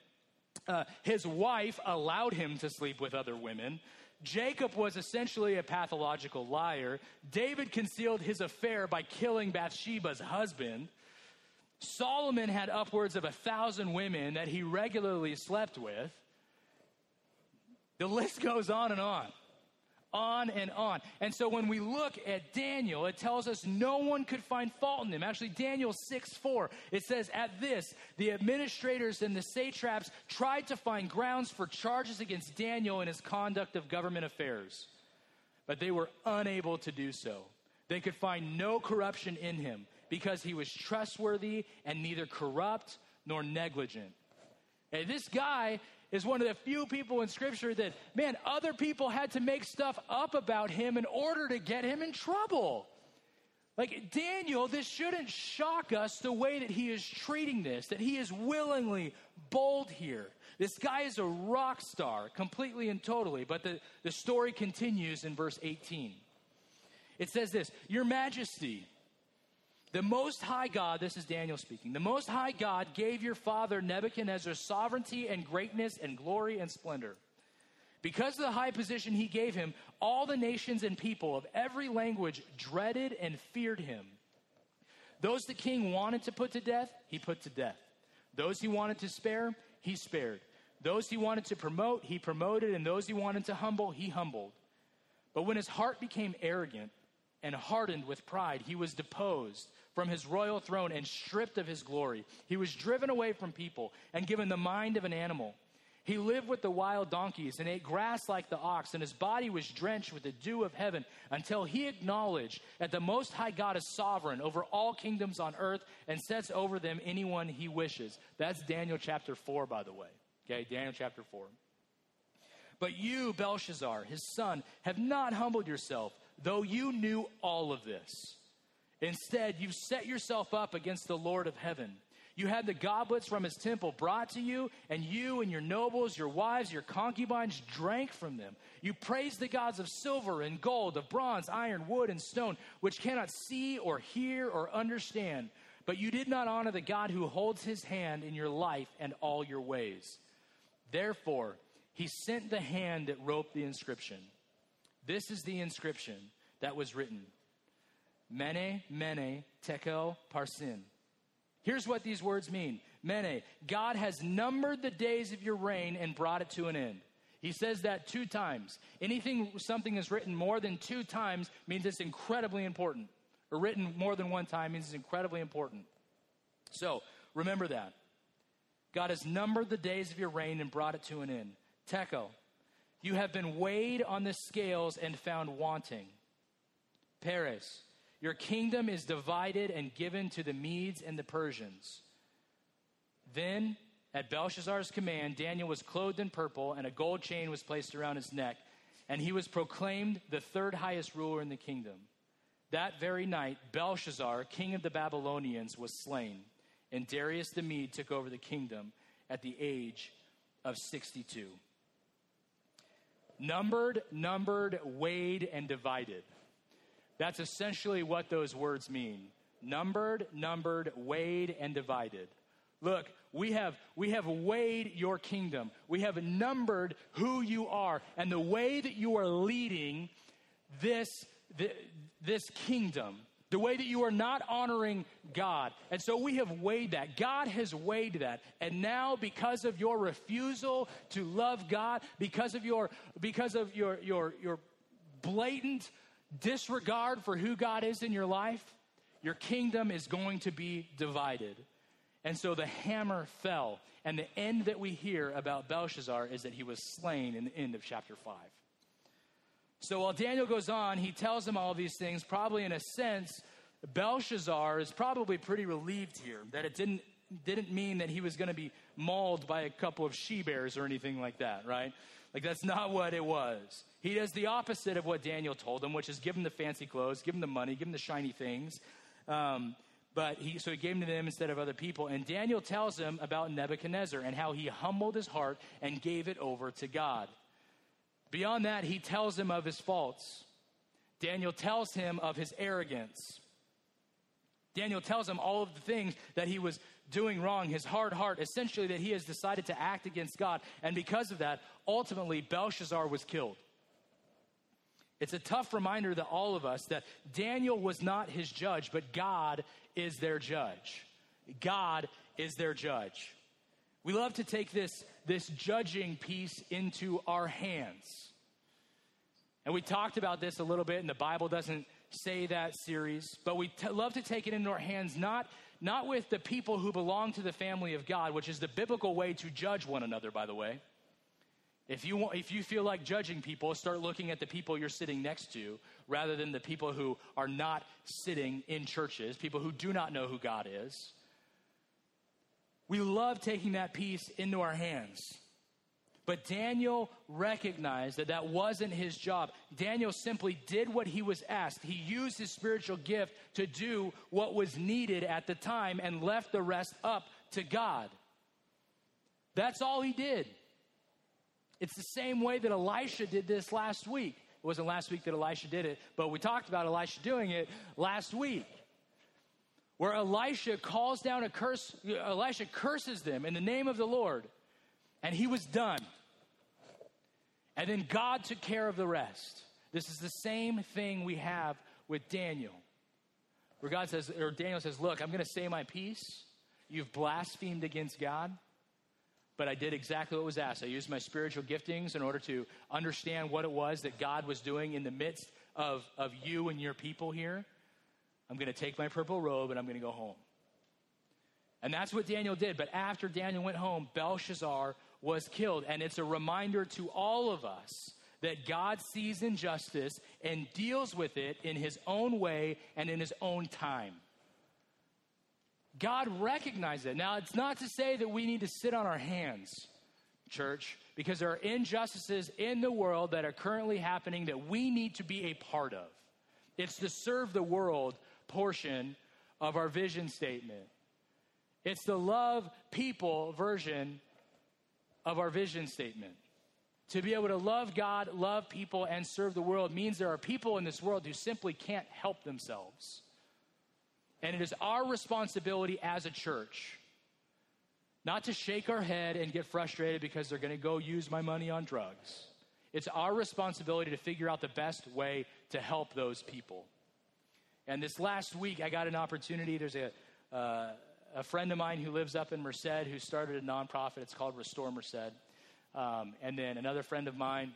Uh, his wife allowed him to sleep with other women. Jacob was essentially a pathological liar. David concealed his affair by killing Bathsheba's husband. Solomon had upwards of a thousand women that he regularly slept with. The list goes on and on on and on. And so when we look at Daniel, it tells us no one could find fault in him. Actually, Daniel 6 4, it says, At this, the administrators and the satraps tried to find grounds for charges against Daniel in his conduct of government affairs, but they were unable to do so. They could find no corruption in him because he was trustworthy and neither corrupt nor negligent. And this guy is one of the few people in scripture that, man, other people had to make stuff up about him in order to get him in trouble. Like Daniel, this shouldn't shock us the way that he is treating this, that he is willingly bold here. This guy is a rock star, completely and totally. But the, the story continues in verse 18. It says this Your Majesty, the Most High God, this is Daniel speaking, the Most High God gave your father Nebuchadnezzar sovereignty and greatness and glory and splendor. Because of the high position he gave him, all the nations and people of every language dreaded and feared him. Those the king wanted to put to death, he put to death. Those he wanted to spare, he spared. Those he wanted to promote, he promoted, and those he wanted to humble, he humbled. But when his heart became arrogant and hardened with pride, he was deposed from his royal throne and stripped of his glory. He was driven away from people and given the mind of an animal. He lived with the wild donkeys and ate grass like the ox, and his body was drenched with the dew of heaven until he acknowledged that the Most High God is sovereign over all kingdoms on earth and sets over them anyone he wishes. That's Daniel chapter 4, by the way. Okay, Daniel chapter 4. But you, Belshazzar, his son, have not humbled yourself, though you knew all of this. Instead, you've set yourself up against the Lord of heaven. You had the goblets from his temple brought to you, and you and your nobles, your wives, your concubines drank from them. You praised the gods of silver and gold, of bronze, iron, wood, and stone, which cannot see or hear or understand. But you did not honor the God who holds his hand in your life and all your ways. Therefore, he sent the hand that wrote the inscription. This is the inscription that was written Mene, Mene, Tekel, Parsin. Here's what these words mean Mene, God has numbered the days of your reign and brought it to an end. He says that two times. Anything, something is written more than two times means it's incredibly important. Or written more than one time means it's incredibly important. So remember that. God has numbered the days of your reign and brought it to an end. Tekel, you have been weighed on the scales and found wanting. Peres, your kingdom is divided and given to the Medes and the Persians. Then, at Belshazzar's command, Daniel was clothed in purple, and a gold chain was placed around his neck, and he was proclaimed the third highest ruler in the kingdom. That very night, Belshazzar, king of the Babylonians, was slain, and Darius the Mede took over the kingdom at the age of 62. Numbered, numbered, weighed, and divided. That's essentially what those words mean numbered, numbered, weighed, and divided. Look, we have, we have weighed your kingdom. We have numbered who you are and the way that you are leading this, this kingdom, the way that you are not honoring God. And so we have weighed that. God has weighed that. And now because of your refusal to love God, because of your because of your your your blatant disregard for who God is in your life, your kingdom is going to be divided. And so the hammer fell. And the end that we hear about Belshazzar is that he was slain in the end of chapter 5. So while Daniel goes on, he tells him all these things. Probably in a sense, Belshazzar is probably pretty relieved here that it didn't, didn't mean that he was going to be mauled by a couple of she bears or anything like that, right? Like, that's not what it was. He does the opposite of what Daniel told him, which is give him the fancy clothes, give him the money, give him the shiny things. Um, but he, so he gave them to them instead of other people. And Daniel tells him about Nebuchadnezzar and how he humbled his heart and gave it over to God. Beyond that, he tells him of his faults. Daniel tells him of his arrogance. Daniel tells him all of the things that he was doing wrong, his hard heart, essentially that he has decided to act against God. And because of that, ultimately, Belshazzar was killed. It's a tough reminder to all of us that Daniel was not his judge, but God is their judge. God is their judge. We love to take this, this judging piece into our hands. And we talked about this a little bit, and the Bible doesn't say that series, but we t- love to take it into our hands, not, not with the people who belong to the family of God, which is the biblical way to judge one another, by the way if you, want, if you feel like judging people, start looking at the people you're sitting next to rather than the people who are not sitting in churches, people who do not know who God is. We love taking that piece into our hands. But Daniel recognized that that wasn't his job. Daniel simply did what he was asked. He used his spiritual gift to do what was needed at the time and left the rest up to God. That's all he did. It's the same way that Elisha did this last week. It wasn't last week that Elisha did it, but we talked about Elisha doing it last week. Where Elisha calls down a curse, Elisha curses them in the name of the Lord, and he was done. And then God took care of the rest. This is the same thing we have with Daniel. Where God says, or Daniel says, Look, I'm going to say my piece. You've blasphemed against God but I did exactly what was asked. I used my spiritual giftings in order to understand what it was that God was doing in the midst of, of you and your people here. I'm going to take my purple robe and I'm going to go home. And that's what Daniel did. But after Daniel went home, Belshazzar was killed. And it's a reminder to all of us that God sees injustice and deals with it in his own way and in his own time. God recognized it. Now, it's not to say that we need to sit on our hands, church, because there are injustices in the world that are currently happening that we need to be a part of. It's to serve the world portion of our vision statement. It's the love people version of our vision statement. To be able to love God, love people, and serve the world means there are people in this world who simply can't help themselves. And it is our responsibility as a church not to shake our head and get frustrated because they're going to go use my money on drugs. It's our responsibility to figure out the best way to help those people. And this last week, I got an opportunity. There's a, uh, a friend of mine who lives up in Merced who started a nonprofit. It's called Restore Merced. Um, and then another friend of mine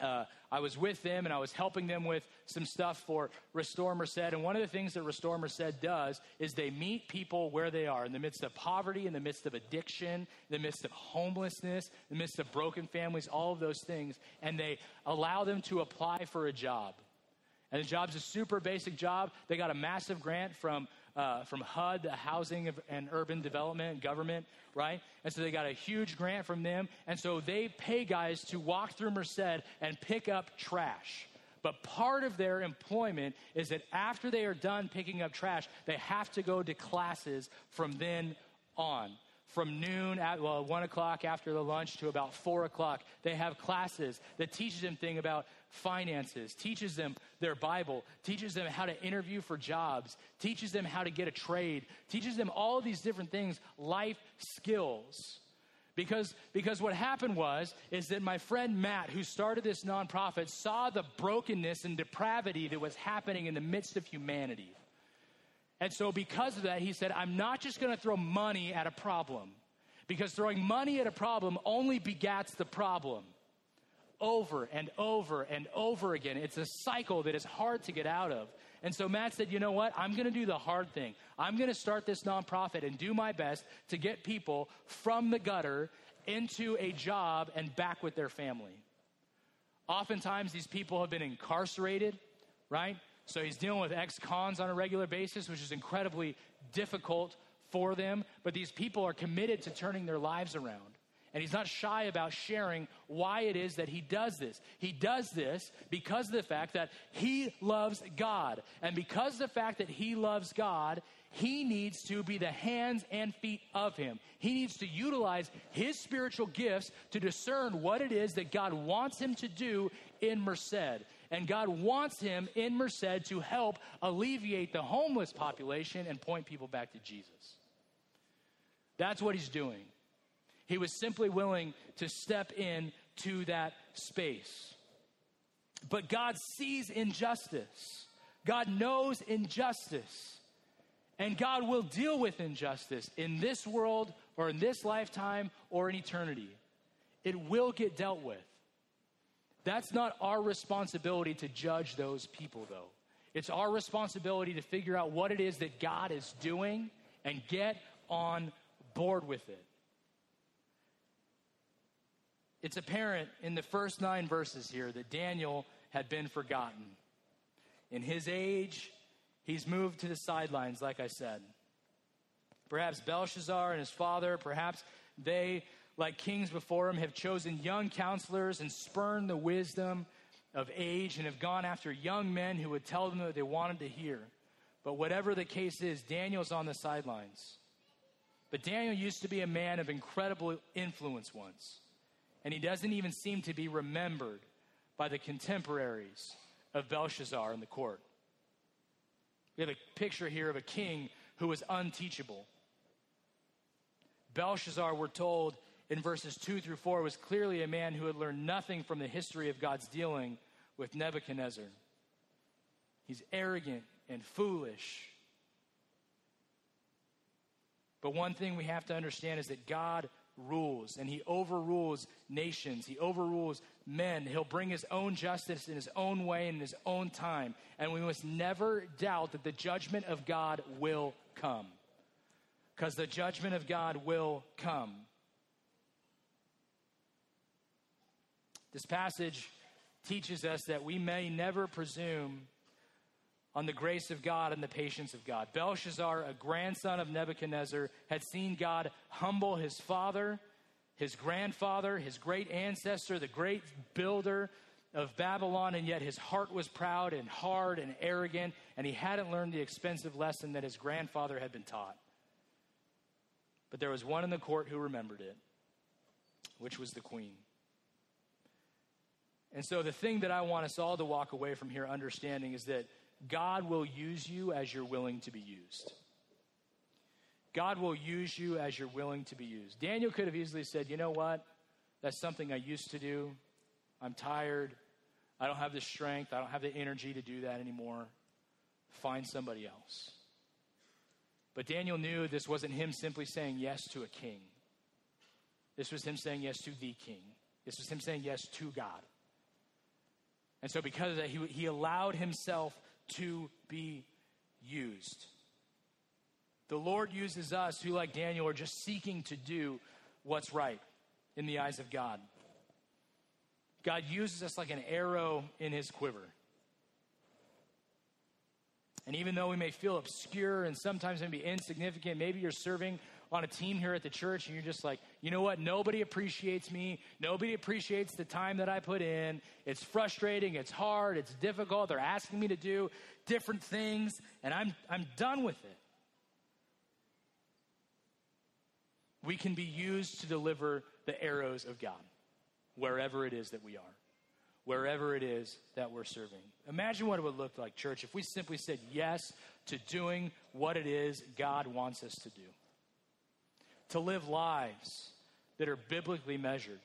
uh, I was with them and I was helping them with some stuff for Restore Merced. And one of the things that Restore Merced does is they meet people where they are in the midst of poverty, in the midst of addiction, in the midst of homelessness, in the midst of broken families, all of those things. And they allow them to apply for a job. And the job's a super basic job. They got a massive grant from uh, from HUD, the Housing and Urban Development Government, right? And so they got a huge grant from them. And so they pay guys to walk through Merced and pick up trash. But part of their employment is that after they are done picking up trash, they have to go to classes from then on from noon at well one o'clock after the lunch to about four o'clock they have classes that teaches them thing about finances teaches them their bible teaches them how to interview for jobs teaches them how to get a trade teaches them all these different things life skills. Because because what happened was is that my friend matt who started this nonprofit saw the brokenness and depravity that was happening in the midst of humanity. And so, because of that, he said, I'm not just going to throw money at a problem, because throwing money at a problem only begats the problem over and over and over again. It's a cycle that is hard to get out of. And so Matt said, you know what? I'm going to do the hard thing. I'm going to start this nonprofit and do my best to get people from the gutter into a job and back with their family. Oftentimes, these people have been incarcerated, right? So he's dealing with ex cons on a regular basis, which is incredibly difficult for them. But these people are committed to turning their lives around. And he's not shy about sharing why it is that he does this. He does this because of the fact that he loves God. And because of the fact that he loves God, he needs to be the hands and feet of him. He needs to utilize his spiritual gifts to discern what it is that God wants him to do in Merced. And God wants him in Merced to help alleviate the homeless population and point people back to Jesus. That's what he's doing. He was simply willing to step in to that space. But God sees injustice. God knows injustice. And God will deal with injustice in this world or in this lifetime or in eternity. It will get dealt with. That's not our responsibility to judge those people, though. It's our responsibility to figure out what it is that God is doing and get on board with it. It's apparent in the first nine verses here that Daniel had been forgotten. In his age, he's moved to the sidelines, like I said. Perhaps Belshazzar and his father, perhaps they like kings before him, have chosen young counselors and spurned the wisdom of age and have gone after young men who would tell them what they wanted to hear. But whatever the case is, Daniel's on the sidelines. But Daniel used to be a man of incredible influence once, and he doesn't even seem to be remembered by the contemporaries of Belshazzar in the court. We have a picture here of a king who was unteachable. Belshazzar, we're told, in verses 2 through 4 was clearly a man who had learned nothing from the history of God's dealing with Nebuchadnezzar. He's arrogant and foolish. But one thing we have to understand is that God rules and he overrules nations. He overrules men. He'll bring his own justice in his own way and in his own time. And we must never doubt that the judgment of God will come. Because the judgment of God will come. This passage teaches us that we may never presume on the grace of God and the patience of God. Belshazzar, a grandson of Nebuchadnezzar, had seen God humble his father, his grandfather, his great ancestor, the great builder of Babylon, and yet his heart was proud and hard and arrogant, and he hadn't learned the expensive lesson that his grandfather had been taught. But there was one in the court who remembered it, which was the queen. And so, the thing that I want us all to walk away from here understanding is that God will use you as you're willing to be used. God will use you as you're willing to be used. Daniel could have easily said, You know what? That's something I used to do. I'm tired. I don't have the strength. I don't have the energy to do that anymore. Find somebody else. But Daniel knew this wasn't him simply saying yes to a king. This was him saying yes to the king. This was him saying yes to God. And so, because of that, he, he allowed himself to be used. The Lord uses us who, like Daniel, are just seeking to do what's right in the eyes of God. God uses us like an arrow in his quiver. And even though we may feel obscure and sometimes maybe insignificant, maybe you're serving on a team here at the church and you're just like, you know what? Nobody appreciates me. Nobody appreciates the time that I put in. It's frustrating. It's hard. It's difficult. They're asking me to do different things and I'm, I'm done with it. We can be used to deliver the arrows of God wherever it is that we are, wherever it is that we're serving. Imagine what it would look like, church, if we simply said yes to doing what it is God wants us to do to live lives that are biblically measured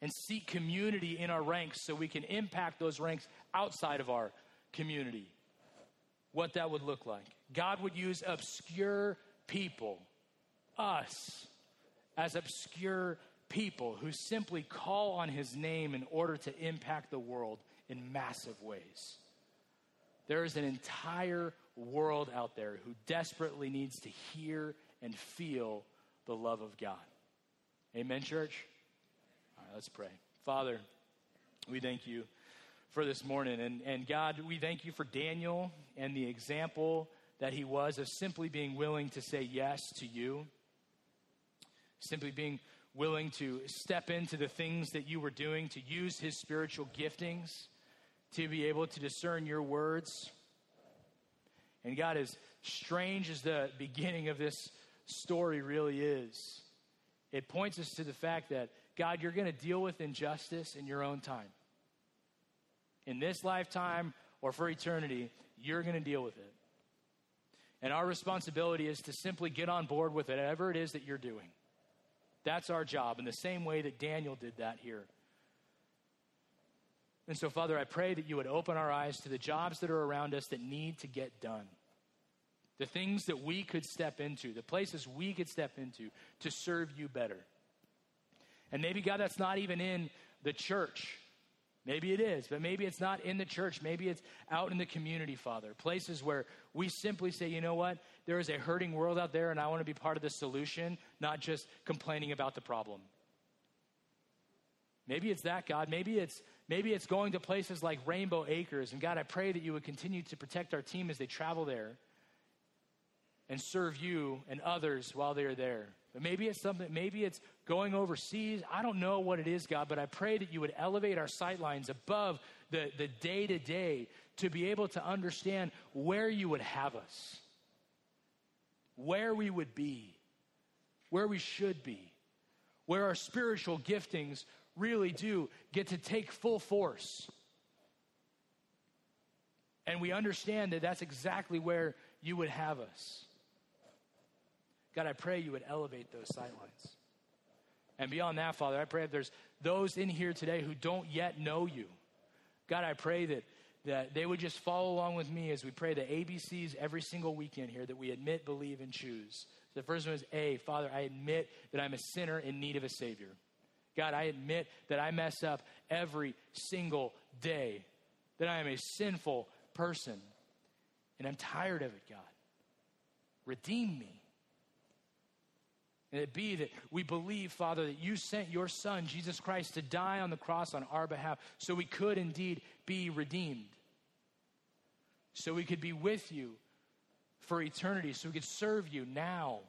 and seek community in our ranks so we can impact those ranks outside of our community. What that would look like. God would use obscure people, us, as obscure people who simply call on his name in order to impact the world in massive ways. There is an entire world out there who desperately needs to hear and feel the love of God. Amen, church? All right, let's pray. Father, we thank you for this morning. And, and God, we thank you for Daniel and the example that he was of simply being willing to say yes to you, simply being willing to step into the things that you were doing, to use his spiritual giftings, to be able to discern your words and God, as strange as the beginning of this story really is, it points us to the fact that, God, you're going to deal with injustice in your own time. In this lifetime or for eternity, you're going to deal with it. And our responsibility is to simply get on board with whatever it is that you're doing. That's our job, in the same way that Daniel did that here. And so, Father, I pray that you would open our eyes to the jobs that are around us that need to get done. The things that we could step into, the places we could step into to serve you better. And maybe, God, that's not even in the church. Maybe it is, but maybe it's not in the church. Maybe it's out in the community, Father. Places where we simply say, you know what? There is a hurting world out there, and I want to be part of the solution, not just complaining about the problem. Maybe it's that, God. Maybe it's maybe it's going to places like Rainbow Acres. And God, I pray that you would continue to protect our team as they travel there and serve you and others while they're there. But maybe it's something, maybe it's going overseas. I don't know what it is, God, but I pray that you would elevate our sightlines above the, the day to day to be able to understand where you would have us, where we would be, where we should be, where our spiritual giftings really do get to take full force. And we understand that that's exactly where you would have us. God, I pray you would elevate those sightlines. And beyond that, Father, I pray if there's those in here today who don't yet know you, God, I pray that, that they would just follow along with me as we pray the ABCs every single weekend here that we admit, believe, and choose. The first one is A, Father, I admit that I'm a sinner in need of a Savior. God, I admit that I mess up every single day, that I am a sinful person, and I'm tired of it, God. Redeem me. And it be that we believe, Father, that you sent your Son, Jesus Christ, to die on the cross on our behalf so we could indeed be redeemed. So we could be with you for eternity, so we could serve you now.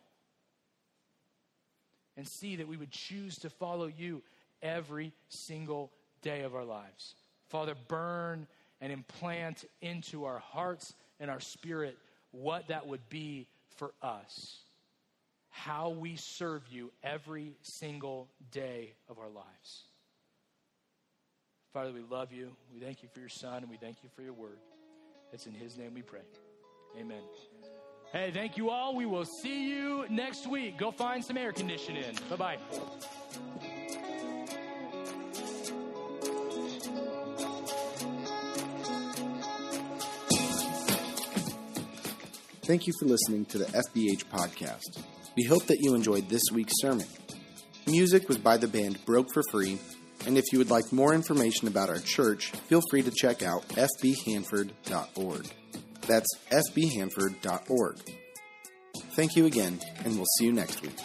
And see that we would choose to follow you every single day of our lives. Father, burn and implant into our hearts and our spirit what that would be for us how we serve you every single day of our lives. Father, we love you. We thank you for your Son, and we thank you for your word. It's in His name we pray. Amen. Hey, thank you all. We will see you next week. Go find some air conditioning. Bye bye. Thank you for listening to the FBH podcast. We hope that you enjoyed this week's sermon. Music was by the band Broke for Free, and if you would like more information about our church, feel free to check out fbhanford.org. That's fbhanford.org. Thank you again, and we'll see you next week.